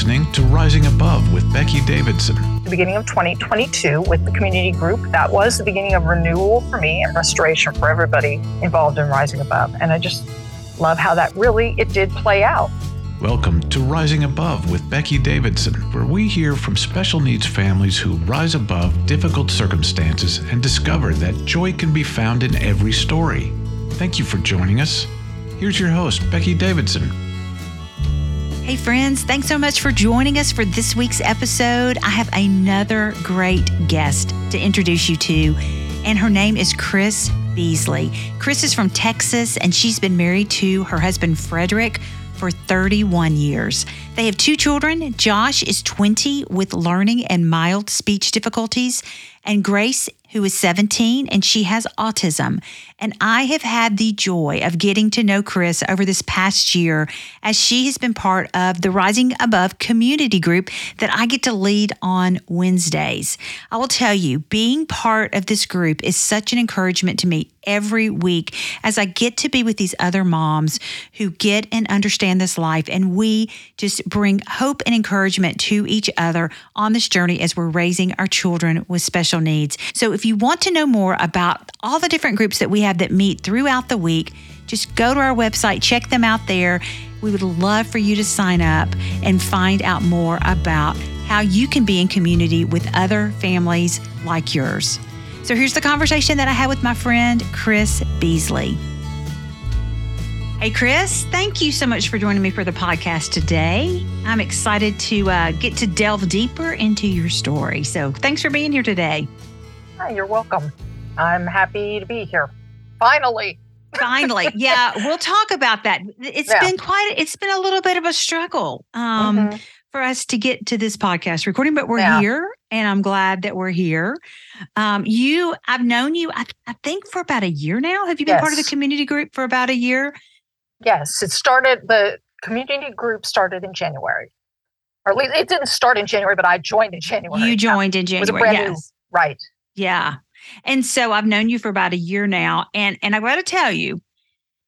listening to Rising Above with Becky Davidson. The beginning of 2022 with the community group, that was the beginning of renewal for me and restoration for everybody involved in Rising Above. And I just love how that really it did play out. Welcome to Rising Above with Becky Davidson, where we hear from special needs families who rise above difficult circumstances and discover that joy can be found in every story. Thank you for joining us. Here's your host, Becky Davidson. Hey, friends, thanks so much for joining us for this week's episode. I have another great guest to introduce you to, and her name is Chris Beasley. Chris is from Texas, and she's been married to her husband, Frederick, for 31 years. They have two children. Josh is 20 with learning and mild speech difficulties, and Grace who is 17 and she has autism. And I have had the joy of getting to know Chris over this past year as she has been part of the Rising Above community group that I get to lead on Wednesdays. I will tell you, being part of this group is such an encouragement to me every week as I get to be with these other moms who get and understand this life. And we just bring hope and encouragement to each other on this journey as we're raising our children with special needs. So if you want to know more about all the different groups that we have that meet throughout the week, just go to our website, check them out there. We would love for you to sign up and find out more about how you can be in community with other families like yours. So here's the conversation that I had with my friend Chris Beasley. Hey, Chris, thank you so much for joining me for the podcast today. I'm excited to uh, get to delve deeper into your story. So thanks for being here today. Hi, you're welcome. I'm happy to be here. Finally. Finally. Yeah, we'll talk about that. It's yeah. been quite it's been a little bit of a struggle um, mm-hmm. for us to get to this podcast recording, but we're yeah. here and I'm glad that we're here. Um, you I've known you I, I, think for about a year now. Have you been yes. part of the community group for about a year? Yes, it started the community group started in January. Or at least it didn't start in January, but I joined in January. You joined in January. It was a brand yes. new, right. Yeah. And so I've known you for about a year now. And and I gotta tell you,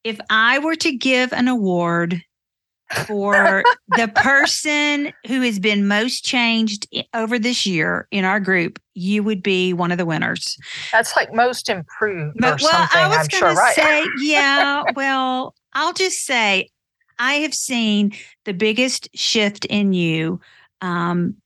if I were to give an award for the person who has been most changed over this year in our group, you would be one of the winners. That's like most improved but, well, I was going to sure, say, right? yeah, well, I'll just say I have seen the biggest shift in you um,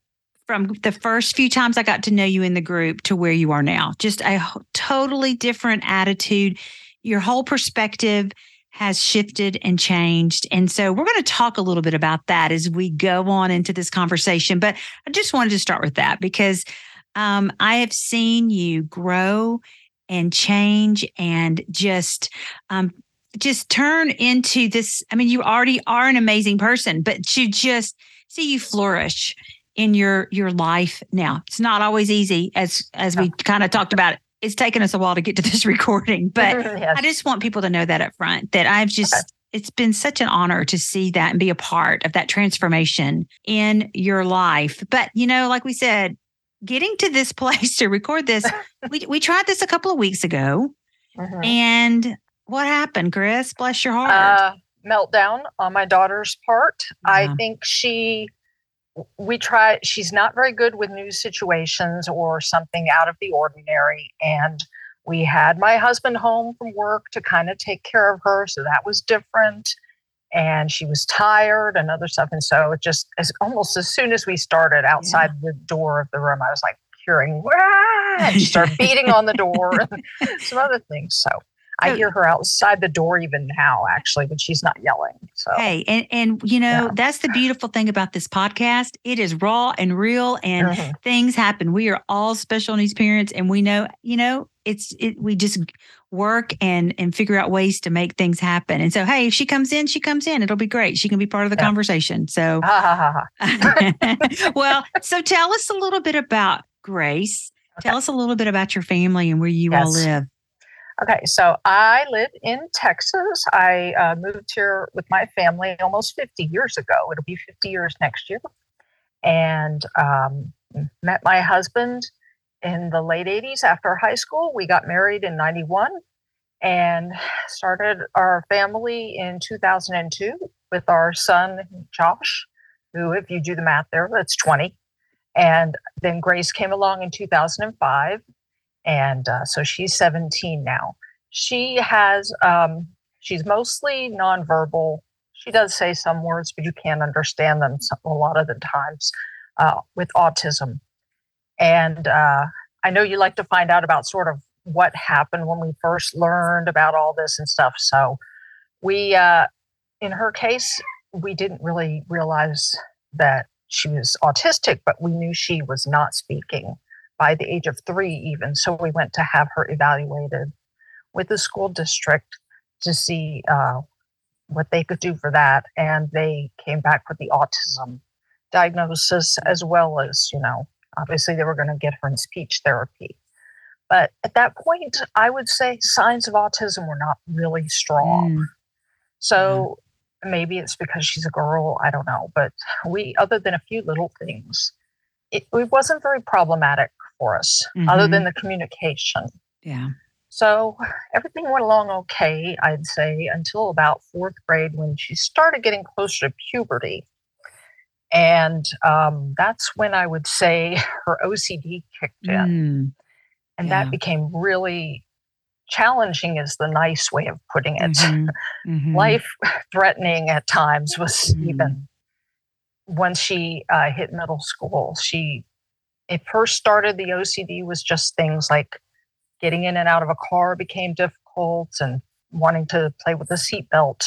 from the first few times I got to know you in the group to where you are now. Just a totally different attitude. Your whole perspective has shifted and changed. And so we're going to talk a little bit about that as we go on into this conversation. But I just wanted to start with that because um, I have seen you grow and change and just um, just turn into this. I mean, you already are an amazing person, but to just see you flourish in your your life now. It's not always easy as as we kind of talked about. it. It's taken us a while to get to this recording, but yes. I just want people to know that up front that I've just okay. it's been such an honor to see that and be a part of that transformation in your life. But you know, like we said, getting to this place to record this, we we tried this a couple of weeks ago. Mm-hmm. And what happened, Chris? Bless your heart. Uh, meltdown on my daughter's part. Yeah. I think she we try she's not very good with new situations or something out of the ordinary and we had my husband home from work to kind of take care of her so that was different and she was tired and other stuff and so it just as almost as soon as we started outside yeah. the door of the room i was like hearing Wah! and she started beating on the door and some other things so I hear her outside the door even now, actually, but she's not yelling. So hey, and and you know yeah. that's the beautiful thing about this podcast. It is raw and real, and mm-hmm. things happen. We are all special needs parents, and we know, you know, it's it. We just work and and figure out ways to make things happen. And so, hey, if she comes in, she comes in. It'll be great. She can be part of the yeah. conversation. So, well, so tell us a little bit about Grace. Okay. Tell us a little bit about your family and where you yes. all live. Okay, so I live in Texas. I uh, moved here with my family almost 50 years ago. It'll be 50 years next year. And um, met my husband in the late 80s after high school. We got married in 91 and started our family in 2002 with our son, Josh, who, if you do the math there, that's 20. And then Grace came along in 2005. And uh, so she's 17 now. She has, um, she's mostly nonverbal. She does say some words, but you can't understand them a lot of the times uh, with autism. And uh, I know you like to find out about sort of what happened when we first learned about all this and stuff. So we, uh, in her case, we didn't really realize that she was autistic, but we knew she was not speaking by the age of three, even. So we went to have her evaluated with the school district to see uh, what they could do for that. And they came back with the autism diagnosis, as well as, you know, obviously they were going to get her in speech therapy. But at that point, I would say signs of autism were not really strong. Mm. So yeah. maybe it's because she's a girl. I don't know. But we, other than a few little things, it, it wasn't very problematic for us, mm-hmm. other than the communication. Yeah. So everything went along okay, I'd say, until about fourth grade when she started getting closer to puberty. And um, that's when I would say her OCD kicked in. Mm. And yeah. that became really challenging, is the nice way of putting it. Mm-hmm. Mm-hmm. Life threatening at times was mm. even once she uh, hit middle school. She, it first started, the OCD was just things like getting in and out of a car became difficult and wanting to play with the seatbelt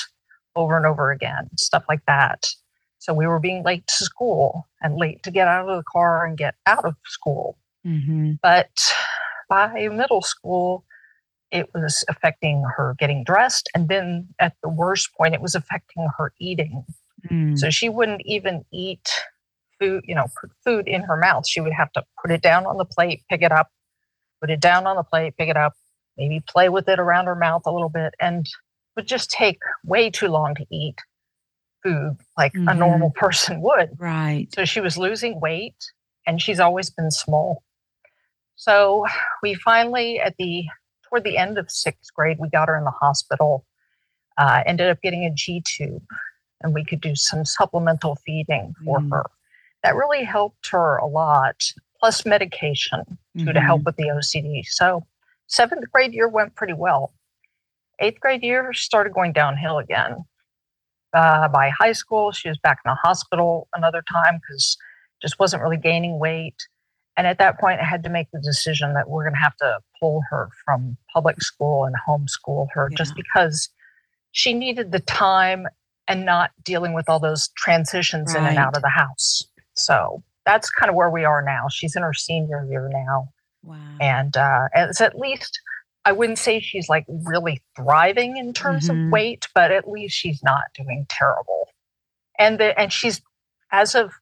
over and over again, stuff like that. So we were being late to school and late to get out of the car and get out of school. Mm-hmm. But by middle school, it was affecting her getting dressed. And then at the worst point, it was affecting her eating. Mm. So she wouldn't even eat food, you know, put food in her mouth. She would have to put it down on the plate, pick it up, put it down on the plate, pick it up, maybe play with it around her mouth a little bit, and would just take way too long to eat food like mm-hmm. a normal person would. Right. So she was losing weight and she's always been small. So we finally, at the toward the end of sixth grade, we got her in the hospital. Uh, ended up getting a G tube, and we could do some supplemental feeding for mm. her. That really helped her a lot, plus medication mm-hmm. to help mm-hmm. with the OCD. So seventh grade year went pretty well. Eighth grade year started going downhill again uh, by high school. She was back in the hospital another time because just wasn't really gaining weight. And at that point, I had to make the decision that we're going to have to pull her from public school and homeschool her yeah. just because she needed the time and not dealing with all those transitions right. in and out of the house. So that's kind of where we are now. She's in her senior year now. Wow. And uh, it's at least I wouldn't say she's like really thriving in terms mm-hmm. of weight, but at least she's not doing terrible. And the, and she's as of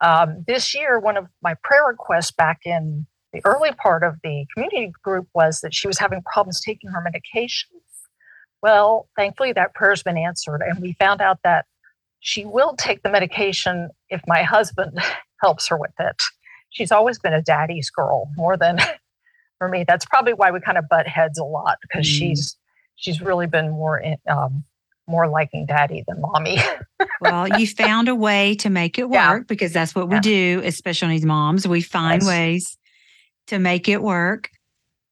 um, this year, one of my prayer requests back in the early part of the community group was that she was having problems taking her medications. Well, thankfully that prayer's been answered, and we found out that she will take the medication if my husband helps her with it. She's always been a daddy's girl more than for me. That's probably why we kind of butt heads a lot because mm. she's she's really been more in, um, more liking daddy than mommy. well, you found a way to make it work yeah. because that's what we yeah. do as special needs moms. We find yes. ways to make it work.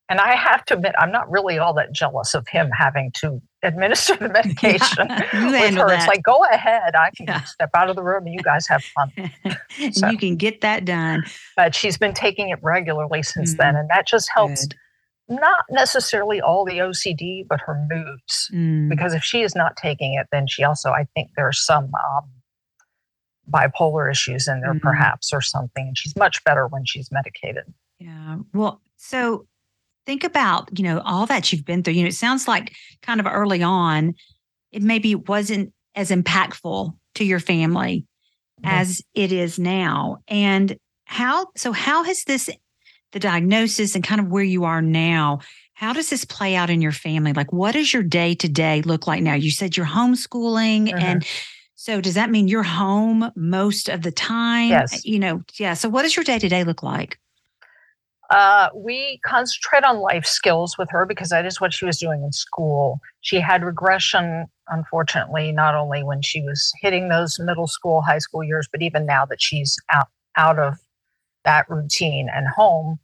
And I have to admit, I'm not really all that jealous of him having to administer the medication yeah, with her. That. It's like, go ahead. I can yeah. step out of the room and you guys have fun. so, you can get that done. But she's been taking it regularly since mm-hmm. then. And that just helps Good. not necessarily all the OCD, but her moods. Mm. Because if she is not taking it, then she also, I think there's some um, bipolar issues in there, mm. perhaps, or something. And she's much better when she's medicated. Yeah. Well, so think about, you know, all that you've been through. You know, it sounds like kind of early on, it maybe wasn't as impactful to your family mm-hmm. as it is now. And how, so how has this, the diagnosis and kind of where you are now, how does this play out in your family? Like, what does your day to day look like now? You said you're homeschooling mm-hmm. and so does that mean you're home most of the time? Yes. You know, yeah. So what does your day to day look like? Uh, we concentrate on life skills with her because that is what she was doing in school. She had regression unfortunately, not only when she was hitting those middle school, high school years, but even now that she's out out of that routine and home,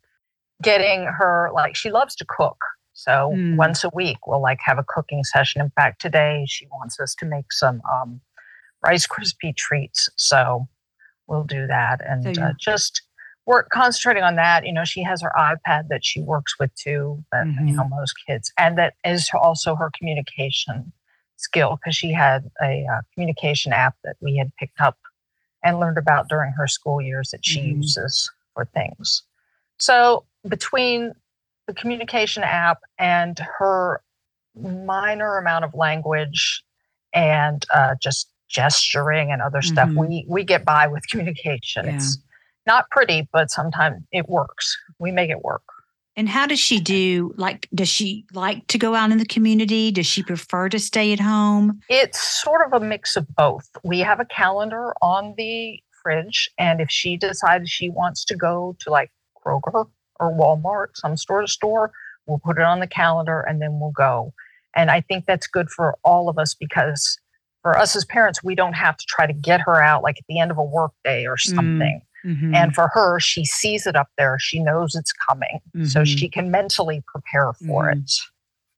getting her like she loves to cook. So mm. once a week we'll like have a cooking session. In fact, today she wants us to make some um, Rice Krispie treats. So we'll do that and so, yeah. uh, just work concentrating on that. You know, she has her iPad that she works with too, but mm-hmm. you know, mm-hmm. most kids, and that is also her communication skill because she had a uh, communication app that we had picked up and learned about during her school years that she mm-hmm. uses for things. So between the communication app and her minor amount of language and uh, just gesturing and other mm-hmm. stuff, we we get by with communication. Yeah. It's not pretty, but sometimes it works. We make it work. And how does she do? Like, does she like to go out in the community? Does she prefer to stay at home? It's sort of a mix of both. We have a calendar on the fridge, and if she decides she wants to go to like Kroger or Walmart, some store to store, we'll put it on the calendar and then we'll go. And I think that's good for all of us because for us as parents, we don't have to try to get her out like at the end of a work day or mm. something. Mm Mm-hmm. And for her, she sees it up there. She knows it's coming. Mm-hmm. So she can mentally prepare for mm-hmm. it.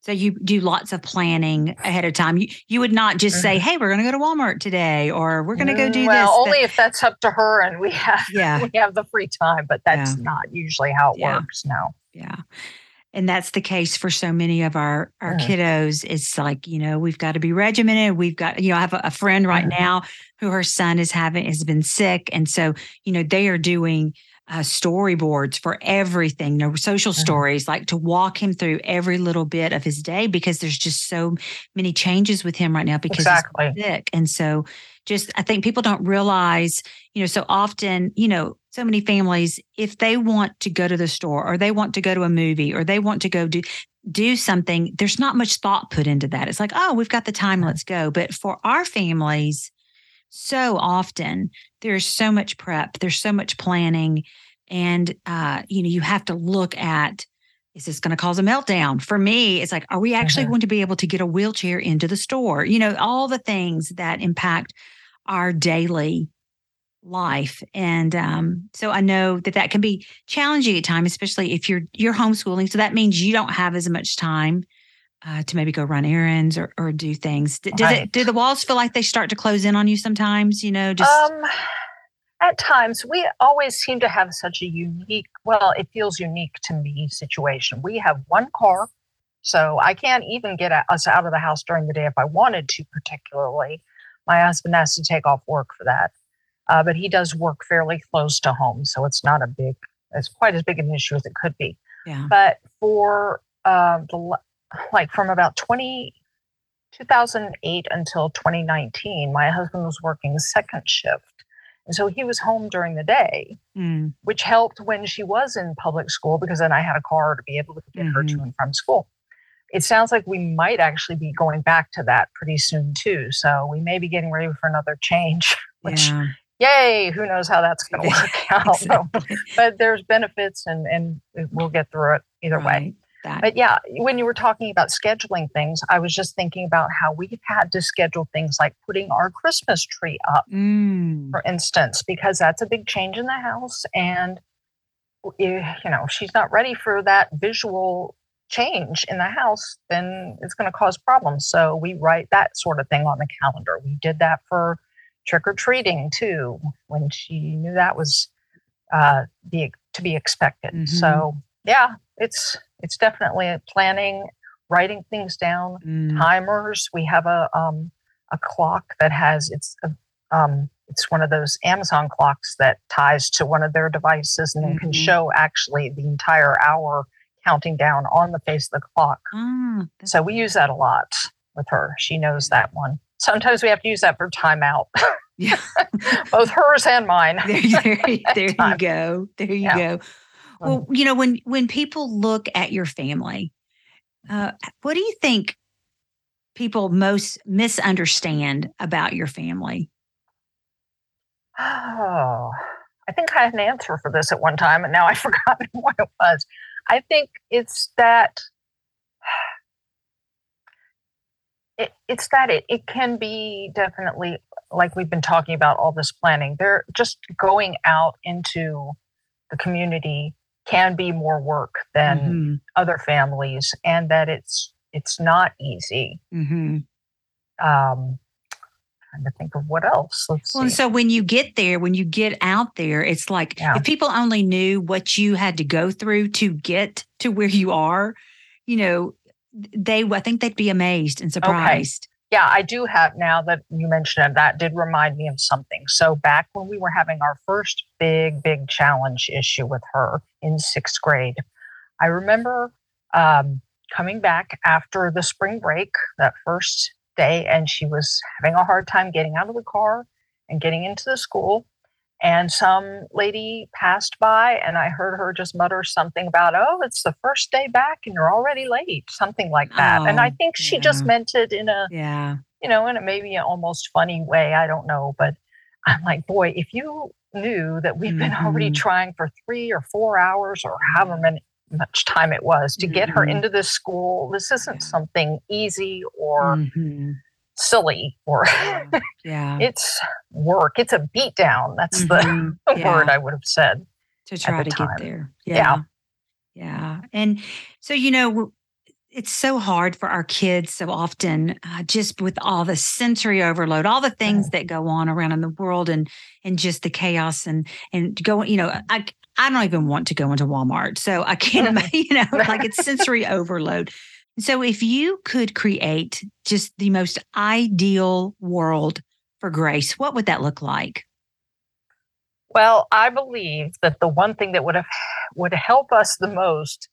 So you do lots of planning ahead of time. You you would not just say, mm-hmm. "Hey, we're going to go to Walmart today," or "We're going to go do well, this." Well, only if that's up to her and we have yeah. we have the free time. But that's yeah. not usually how it yeah. works. No. Yeah and that's the case for so many of our our yeah. kiddos it's like you know we've got to be regimented we've got you know i have a, a friend right yeah. now who her son is having has been sick and so you know they are doing uh, storyboards for everything you know social mm-hmm. stories like to walk him through every little bit of his day because there's just so many changes with him right now because exactly. he's sick and so just i think people don't realize you know so often you know so many families if they want to go to the store or they want to go to a movie or they want to go do do something there's not much thought put into that. It's like oh we've got the time let's go. But for our families so often there's so much prep there's so much planning and uh, you know you have to look at is this going to cause a meltdown? For me it's like are we actually mm-hmm. going to be able to get a wheelchair into the store? You know all the things that impact our daily life. And um, so i know that that can be challenging at times especially if you're you're homeschooling. So that means you don't have as much time uh, to maybe go run errands or, or do things. D- does right. it do the walls feel like they start to close in on you sometimes you know just um, at times we always seem to have such a unique well it feels unique to me situation. We have one car so i can't even get us out of the house during the day if i wanted to particularly my husband has to take off work for that uh, but he does work fairly close to home, so it's not a big, it's quite as big an issue as it could be. Yeah. But for uh, the like from about 20, 2008 until 2019, my husband was working second shift. And so he was home during the day, mm. which helped when she was in public school because then I had a car to be able to get mm-hmm. her to mm-hmm. and from school. It sounds like we might actually be going back to that pretty soon, too. So we may be getting ready for another change, which yeah yay, who knows how that's going to work out. exactly. but there's benefits and, and we'll get through it either right. way. That. But yeah, when you were talking about scheduling things, I was just thinking about how we've had to schedule things like putting our Christmas tree up, mm. for instance, because that's a big change in the house. And, you know, she's not ready for that visual change in the house, then it's going to cause problems. So we write that sort of thing on the calendar. We did that for trick or treating too when she knew that was uh, the, to be expected. Mm-hmm. So yeah, it's it's definitely planning, writing things down, mm. timers. We have a um, a clock that has it's a, um, it's one of those Amazon clocks that ties to one of their devices and mm-hmm. can show actually the entire hour counting down on the face of the clock. Mm, so we use that a lot with her. She knows that one sometimes we have to use that for timeout. Yeah. Both hers and mine. There, there, there you go. There you yeah. go. Well, you know, when when people look at your family, uh, what do you think people most misunderstand about your family? Oh, I think I had an answer for this at one time, and now I've forgotten what it was. I think it's that it, it's that it, it can be definitely like we've been talking about all this planning. They're just going out into the community can be more work than mm-hmm. other families, and that it's it's not easy. Mm-hmm. Um, trying to think of what else. Let's well, so when you get there, when you get out there, it's like yeah. if people only knew what you had to go through to get to where you are, you know, they I think they'd be amazed and surprised. Okay. Yeah, I do have now that you mentioned it, that did remind me of something. So back when we were having our first big, big challenge issue with her in sixth grade, I remember um, coming back after the spring break, that first day, and she was having a hard time getting out of the car and getting into the school. And some lady passed by, and I heard her just mutter something about, oh, it's the first day back and you're already late, something like that. Oh, and I oh, think she yeah. just meant it in a, yeah. you know, in a maybe an almost funny way. I don't know. But I'm like, boy, if you knew that we've been mm-hmm. already trying for three or four hours or however many much time it was to mm-hmm. get her mm-hmm. into this school. This isn't yeah. something easy or mm-hmm. silly or yeah. it's work. It's a beat down. That's mm-hmm. the yeah. word I would have said. To try to time. get there. Yeah. yeah. Yeah. And so, you know, it's so hard for our kids so often uh, just with all the sensory overload all the things that go on around in the world and and just the chaos and and going you know i I don't even want to go into Walmart. So I can't imagine, you know, like it's sensory overload. So if you could create just the most ideal world for Grace, what would that look like? Well, I believe that the one thing that would have would help us the most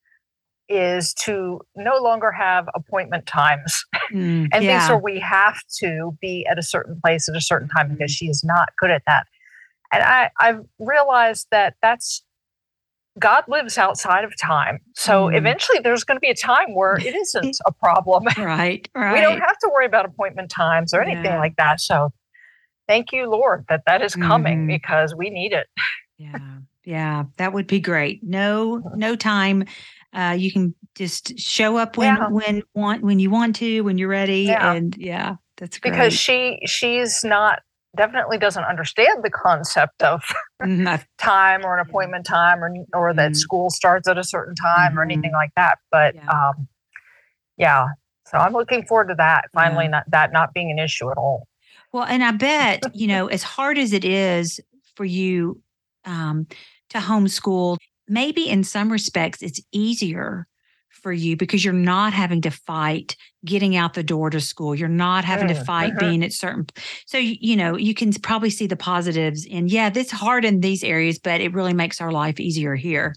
is to no longer have appointment times mm, and yeah. things where we have to be at a certain place at a certain time because mm. she is not good at that. And I, I've realized that that's God lives outside of time. So mm. eventually there's going to be a time where it isn't a problem. Right, right. We don't have to worry about appointment times or anything yeah. like that. So thank you, Lord, that that is coming mm-hmm. because we need it. Yeah. Yeah, that would be great. No no time uh, you can just show up when yeah. when want when you want to when you're ready yeah. and yeah that's great. because she she's not definitely doesn't understand the concept of mm-hmm. time or an appointment time or or mm-hmm. that school starts at a certain time mm-hmm. or anything like that. But yeah. Um, yeah. So I'm looking forward to that finally yeah. not that not being an issue at all. Well, and I bet, you know, as hard as it is for you um, to homeschool, maybe in some respects it's easier for you because you're not having to fight getting out the door to school. You're not having mm, to fight uh-huh. being at certain. So, you know, you can probably see the positives. And yeah, it's hard in these areas, but it really makes our life easier here.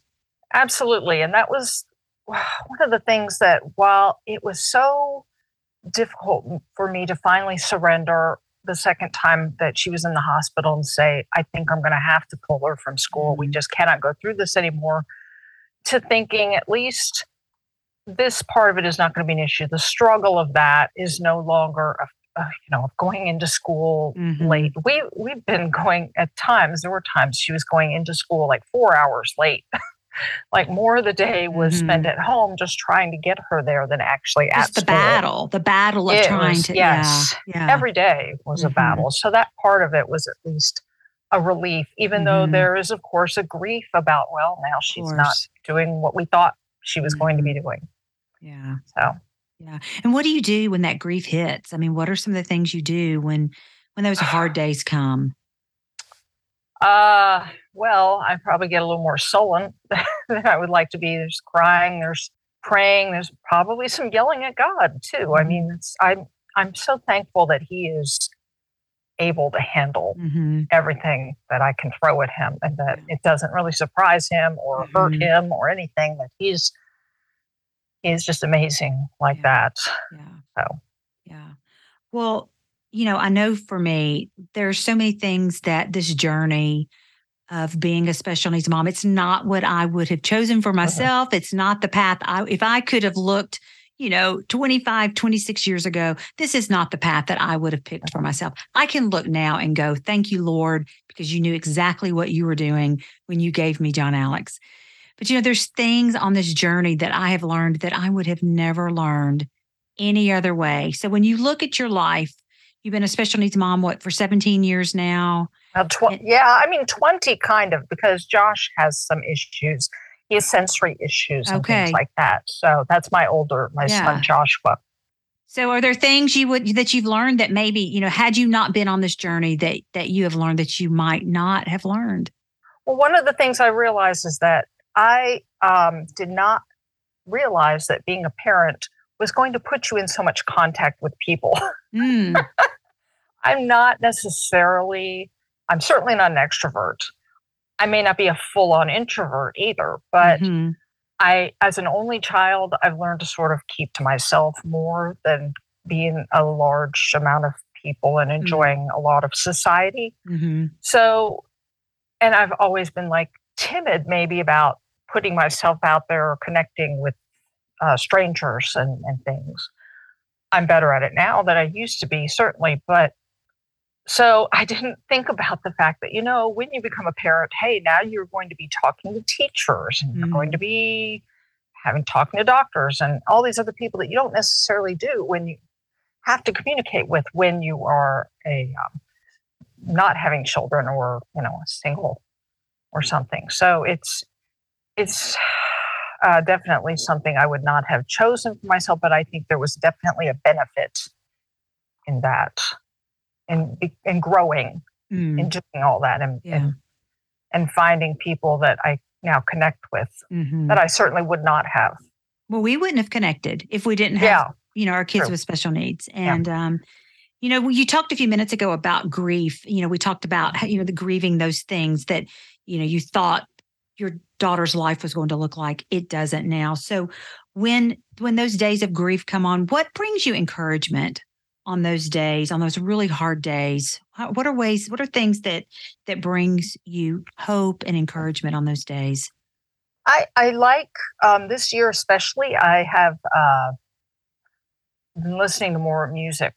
Absolutely. And that was one of the things that while it was so difficult for me to finally surrender the second time that she was in the hospital and say, I think I'm going to have to pull her from school. Mm-hmm. We just cannot go through this anymore. To thinking at least this part of it is not going to be an issue. The struggle of that is no longer a, you know going into school mm-hmm. late. We we've been going at times. There were times she was going into school like four hours late. like more of the day was mm-hmm. spent at home just trying to get her there than actually just at the school. battle the battle of it trying was, to yes yeah, yeah. every day was mm-hmm. a battle so that part of it was at least a relief even though mm-hmm. there is of course a grief about well now she's not doing what we thought she was going to be mm-hmm. doing yeah. So, yeah. And what do you do when that grief hits? I mean, what are some of the things you do when when those hard days come? Uh, well, I probably get a little more sullen than I would like to be. There's crying, there's praying, there's probably some yelling at God too. Mm-hmm. I mean, it's I'm I'm so thankful that He is able to handle mm-hmm. everything that I can throw at Him, and that it doesn't really surprise Him or mm-hmm. hurt Him or anything. That He's is just amazing like yeah. that. Yeah. So, yeah. Well, you know, I know for me, there are so many things that this journey of being a special needs mom, it's not what I would have chosen for uh-huh. myself. Uh-huh. It's not the path I, if I could have looked, you know, 25, 26 years ago, this is not the path that I would have picked for myself. I can look now and go, thank you, Lord, because you knew exactly what you were doing when you gave me John Alex. But you know, there's things on this journey that I have learned that I would have never learned any other way. So when you look at your life, you've been a special needs mom, what, for 17 years now? Uh, tw- yeah, I mean, 20 kind of, because Josh has some issues. He has sensory issues and Okay. things like that. So that's my older, my Yeah. son Joshua. So are there things you would that you've learned that maybe, you know, had you not been on this journey that that you have learned that you might not have learned? Well, one of the things I realized is that I um, did not realize that being a parent was going to put you in so much contact with people. Mm, I'm not necessarily, I'm certainly not an extrovert. I may not be a full on introvert either, but mhm, I, as an only child, I've learned to sort of keep to myself more than being a large amount of people and enjoying a lot of society. mhm. So, and I've always been like timid maybe about putting myself out there or connecting with uh, strangers and, and things. I'm better at it now than I used to be, certainly. But so I didn't think about the fact that, you know, when you become a parent, hey, now you're going to be talking to teachers and you're going to be having talking to doctors and all these other people that you don't necessarily do when you have to communicate with when you are a um, not having children or you know a single or something so it's it's uh, definitely something i would not have chosen for myself but i think there was definitely a benefit in that in in growing Mm, in doing all that and Yeah. and, and finding people that i now connect with mhm. that i certainly would not have Well, we wouldn't have connected if we didn't have, yeah you know, our kids True. with special needs. And, um, you know, you talked a few minutes ago about grief. You know, we talked about, how, you know, the grieving those things that, you know, you thought your daughter's life was going to look like. It doesn't now. So when, when those days of grief come on, what brings you encouragement on those days, on those really hard days? What are ways, what are things that, that brings you hope and encouragement on those days? I, I like um, this year especially. I have uh, been listening to more music,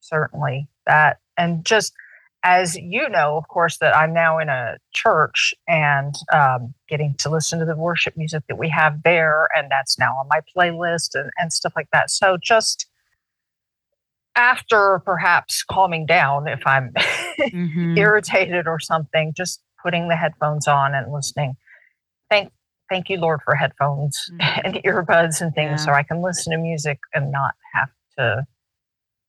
certainly that, and just as you know, of course, that I'm now in a church and um, getting to listen to the worship music that we have there, and that's now on my playlist and, and stuff like that. So just after perhaps calming down, if I'm Mhm. irritated or something, just putting the headphones on and listening. Thank thank you, Lord, for headphones Mhm. and earbuds and things so I can listen to music and not have to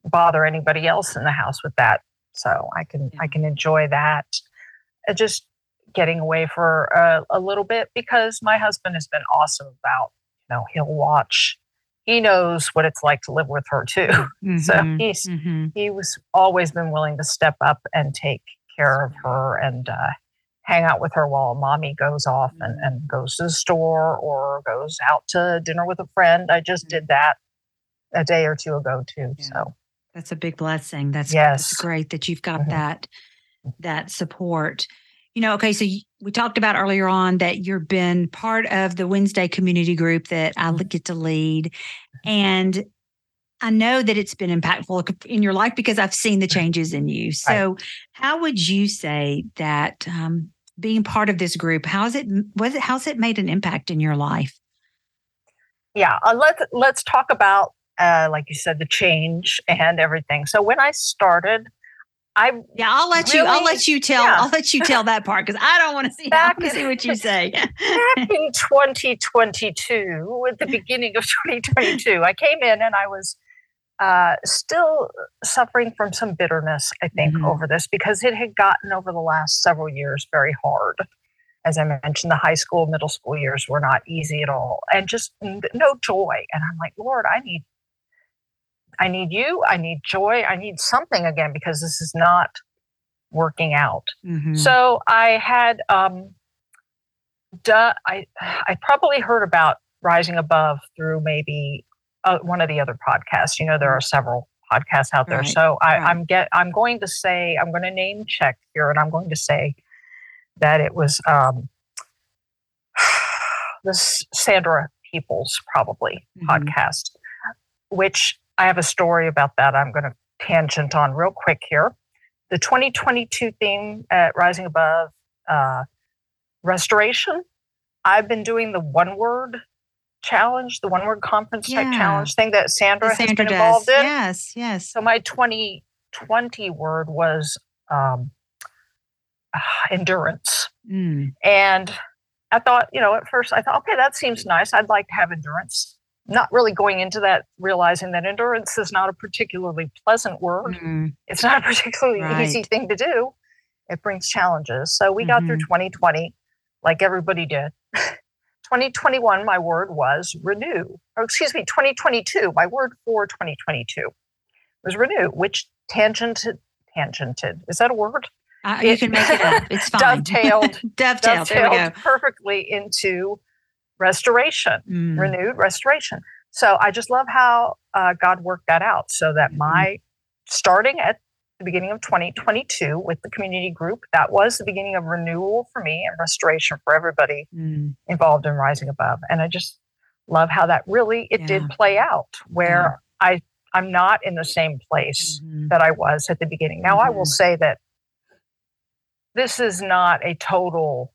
bother anybody else in the house with that. So I can I can enjoy that. Uh, Just getting away for a, a little bit because my husband has been awesome about, you know, he'll watch. He knows what it's like to live with her too. So Mhm. he's Mhm. he was always been willing to step up and take care of her and uh, hang out with her while mommy goes off and, Mm-hmm. and goes to the store or goes out to dinner with a friend. I just did that a day or two ago too. Mm-hmm. Yeah. So That's a big blessing. That's, Yes. that's great that you've got Mhm. that that support. You know, okay, so you, we talked about earlier on that you've been part of the Wednesday community group that I Mm-hmm. get to lead, and I know that it's been impactful in your life because I've seen the changes in you. So, how would you say that um, being part of this group, how's it was it how's it made an impact in your life? yeah, uh, let's let's talk about uh, like you said the change and everything. So when I started, I Yeah, I'll let you. I'll let you tell. Yeah. I'll let you tell that part because I don't want to see. Back in- see what you say. back in 2022, at the beginning of 2022, I came in and I was uh, still suffering from some bitterness, I think, Mhm. over this because it had gotten over the last several years very hard. As I mentioned, the high school, middle school years were not easy at all, and just no joy. And I'm like, Lord, I need, I need you. I need joy. I need something again because this is not working out. Mhm. So I had um duh, I I probably heard about rising above through maybe uh, one of the other podcasts. You know, there are several podcasts out there. Right, So I, right. I'm get I'm going to say I'm going to name check here, and I'm going to say that it was um this Sandra Peoples probably Mhm. podcast, which I have a story about that. I'm going to tangent on real quick here. The 2022 theme at Rising Above uh, restoration. I've been doing the one word challenge, the one word conference yeah. type challenge thing that Sandra, that Sandra has been does. involved in. Yes, yes. So my 2020 word was um, endurance. Mm. And I thought, you know, at first I thought, okay, that seems nice. I'd like to have endurance. Not really going into that, realizing that endurance is not a particularly pleasant word. Mm. It's not a particularly right. easy thing to do. It brings challenges. So we mm-hmm. got through 2020 mm-hmm. like everybody did. 2021, my word was renew. Or excuse me, 2022, my word for 2022 was renew, which tangented, tangented, is that a word? Uh, you can make it up. It's fine. Dovetailed, dovetailed, dovetailed perfectly into restoration, mm. renewed restoration. So I just love how uh, God worked that out so that mm-hmm. my starting at the beginning of 2022 with the community group, that was the beginning of renewal for me and restoration for everybody mm. involved in Rising Above. And I just love how that really it yeah. did play out where yeah. I I'm not in the same place mm-hmm. that I was at the beginning. Now mm-hmm. I will mm-hmm. say that this is not a total,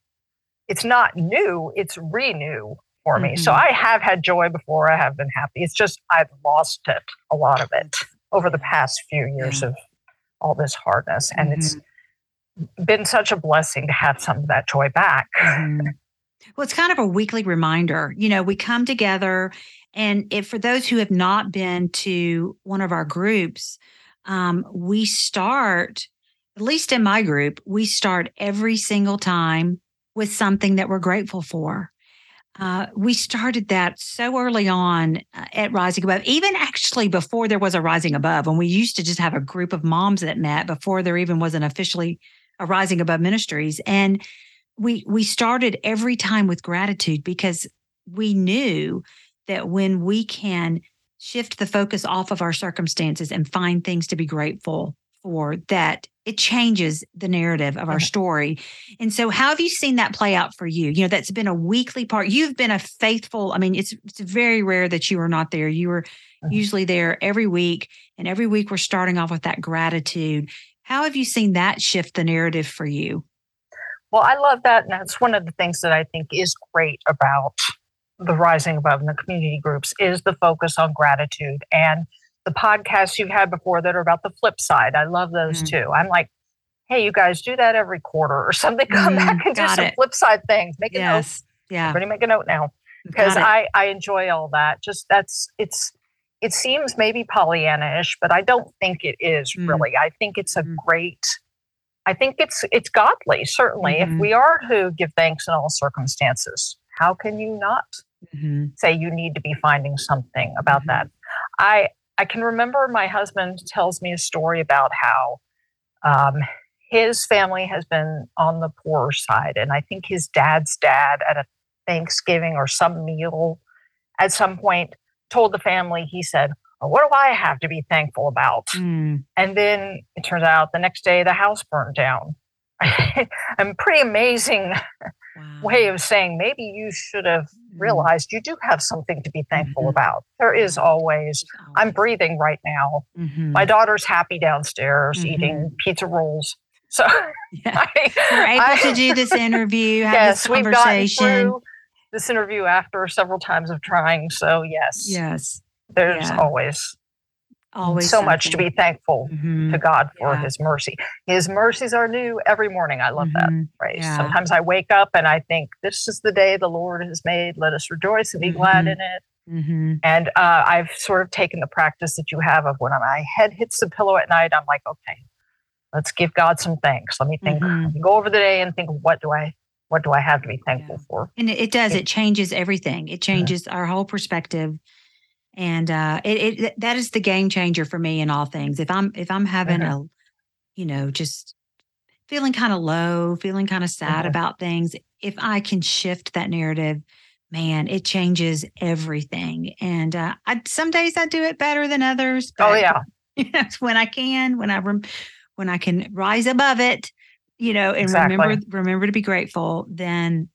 it's not new, it's renew for mm-hmm. me. So mm-hmm. I have had joy before, I have been happy. It's just I've lost it, a lot of it, over the past few years yeah. of all this hardness. And mm-hmm. it's been such a blessing to have some of that joy back. Mm-hmm. Well, it's kind of a weekly reminder. You know, we come together, and if for those who have not been to one of our groups, um, we start at least in my group, we start every single time with something that we're grateful for. Uh, we started that so early on uh, at Rising Above, even actually before there was a Rising Above, and we used to just have a group of moms that met before there even was an officially a Rising Above Ministries, and we we started every time with gratitude because we knew that when we can shift the focus off of our circumstances and find things to be grateful for, that it changes the narrative of our story. And so, how have you seen that play out for you? You know, that's been a weekly part. You've been a faithful, I mean, it's, it's very rare that you are not there. You are uh-huh. usually there every week. And every week we're starting off with that gratitude. How have you seen that shift the narrative for you? Well, I love that. And that's one of the things that I think is great about the Rising Above and the community groups is the focus on gratitude. And the podcasts you've had before that are about the flip side. I love those mm. too. I'm like, hey, you guys do that every quarter or something. Come mm, back and do some it. flip side things. Make a yes. note. Yeah. Everybody make a note now. Because I, I enjoy all that. Just that's it's it seems maybe Pollyanna-ish, but I don't think it is mm. really. I think it's a mm. great I think it's it's godly, certainly. Mm-hmm. If we are to give thanks in all circumstances, how can you not mm-hmm. say you need to be finding something about mm-hmm. that? I I can remember my husband tells me a story about how um, his family has been on the poorer side. And I think his dad's dad at a Thanksgiving or some meal at some point told the family, he said, oh, What do I have to be thankful about? Mm. And then it turns out the next day the house burned down. I'm pretty amazing wow. way of saying maybe you should have mm-hmm. realized you do have something to be thankful mm-hmm. about. There is always, I'm breathing right now. Mm-hmm. My daughter's happy downstairs mm-hmm. eating pizza rolls. So yeah. I, we're able I, to do this interview, have yes, this conversation. We've gotten through this interview after several times of trying. So yes, yes, there's yeah. always always so something. much to be thankful mm-hmm. to God for yeah. his mercy. His mercies are new every morning. I love mm-hmm. that phrase. Yeah. Sometimes I wake up and I think, this is the day the Lord has made. Let us rejoice and be mm-hmm. glad in it. Mm-hmm. And uh, I've sort of taken the practice that you have of when my head hits the pillow at night, I'm like, okay, let's give God some thanks. Let me think, mm-hmm. go over the day and think, what do I what do I have to be thankful yeah. for? And it, does. It, it changes everything. It changes our whole perspective and uh, it, it that is the game changer for me in all things. If I'm if I'm having mm-hmm. a, you know, just feeling kind of low, feeling kind of sad mm-hmm. about things, if I can shift that narrative, man, it changes everything. And uh, I, some days I do it better than others. oh yeah, that's when I can, when I rem- when I can rise above it, you know, and exactly. remember remember to be grateful. Then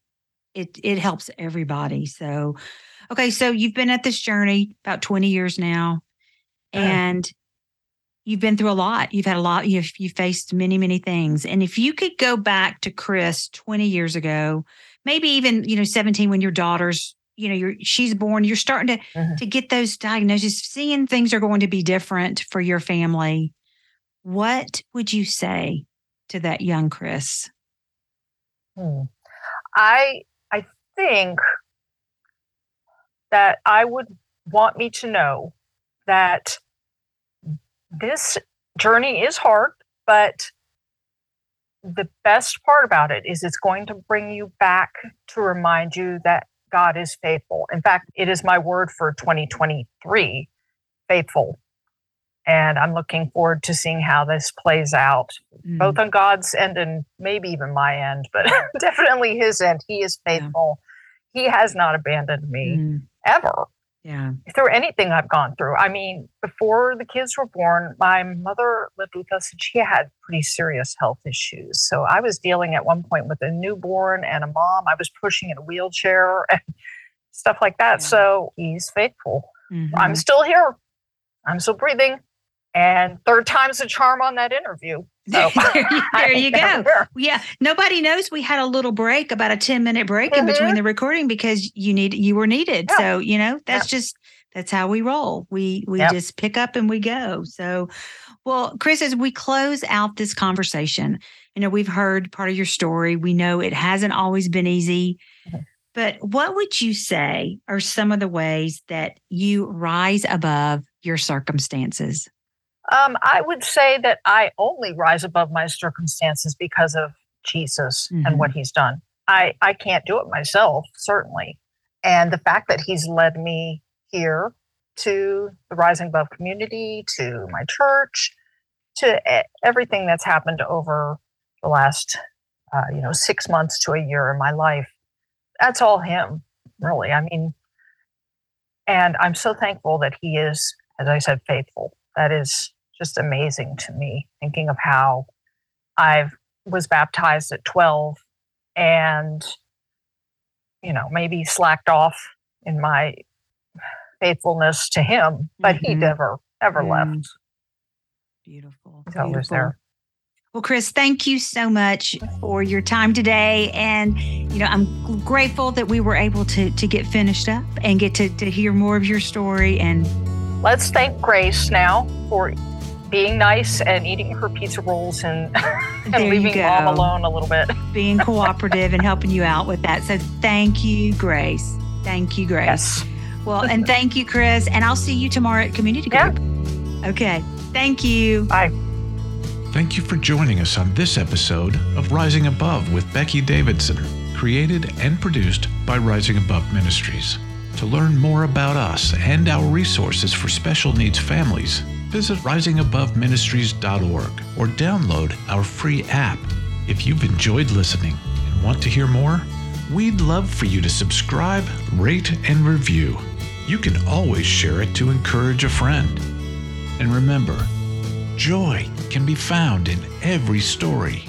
it it helps everybody. So Okay, so you've been at this journey about 20 years now, and you've been through a lot. You've had a lot, you've, you've faced many, many things. And if you could go back to Chris 20 years ago, maybe even, you know, 17 when your daughters you know, you're she's born, you're starting to mm-hmm. to get those diagnoses, seeing things are going to be different for your family. What would you say to that young Chris? Hmm. I I think that I would want me to know that this journey is hard, but the best part about it is it's going to bring you back to remind you that God is faithful. In fact, it is my word for 2023 faithful. And I'm looking forward to seeing how this plays out, mm. both on God's end and maybe even my end, but definitely his end. He is faithful. Yeah. He has not abandoned me mm. Ever. Yeah. Through anything I've gone through. I mean, before the kids were born, my mother lived with us and she had pretty serious health issues. So I was dealing at one point with a newborn and a mom. I was pushing in a wheelchair and stuff like that. Yeah. So he's faithful. Mm-hmm. I'm still here. I'm still breathing. And third time's a charm on that interview. So there you go. Yeah. Nobody knows we had a little break, about a 10 minute break mm-hmm. in between mm-hmm. the recording because you need you were needed. Yeah. So, you know, that's yeah. just that's how we roll. We we yep. just pick up and we go. So well, Chris, as we close out this conversation, you know, we've heard part of your story. We know it hasn't always been easy. Mm-hmm. But what would you say are some of the ways that you rise above your circumstances? Um, I would say that I only rise above my circumstances because of Jesus mm-hmm. and what he's done. I, I can't do it myself, certainly. And the fact that he's led me here to the Rising Above community, to my church, to everything that's happened over the last, uh, you know, six months to a year in my life, that's all him, really. I mean, and I'm so thankful that he is, as I said, faithful. That is just amazing to me, thinking of how I was baptized at 12 and, you know, maybe slacked off in my faithfulness to him, but mm-hmm. he never, ever mm. left. Beautiful. So Beautiful. there. Well, Chris, thank you so much for your time today. And, you know, I'm grateful that we were able to to get finished up and get to, to hear more of your story. And let's thank Grace now for being nice and eating her pizza rolls and, and leaving mom alone a little bit. being cooperative and helping you out with that. So thank you, Grace. Thank you, Grace. Yes. Well, and thank you, Chris. And I'll see you tomorrow at Community Group. Yeah. Okay. Thank you. Bye. Thank you for joining us on this episode of Rising Above with Becky Davidson, created and produced by Rising Above Ministries. To learn more about us and our resources for special needs families, visit risingaboveministries.org or download our free app. If you've enjoyed listening and want to hear more, we'd love for you to subscribe, rate, and review. You can always share it to encourage a friend. And remember, joy can be found in every story.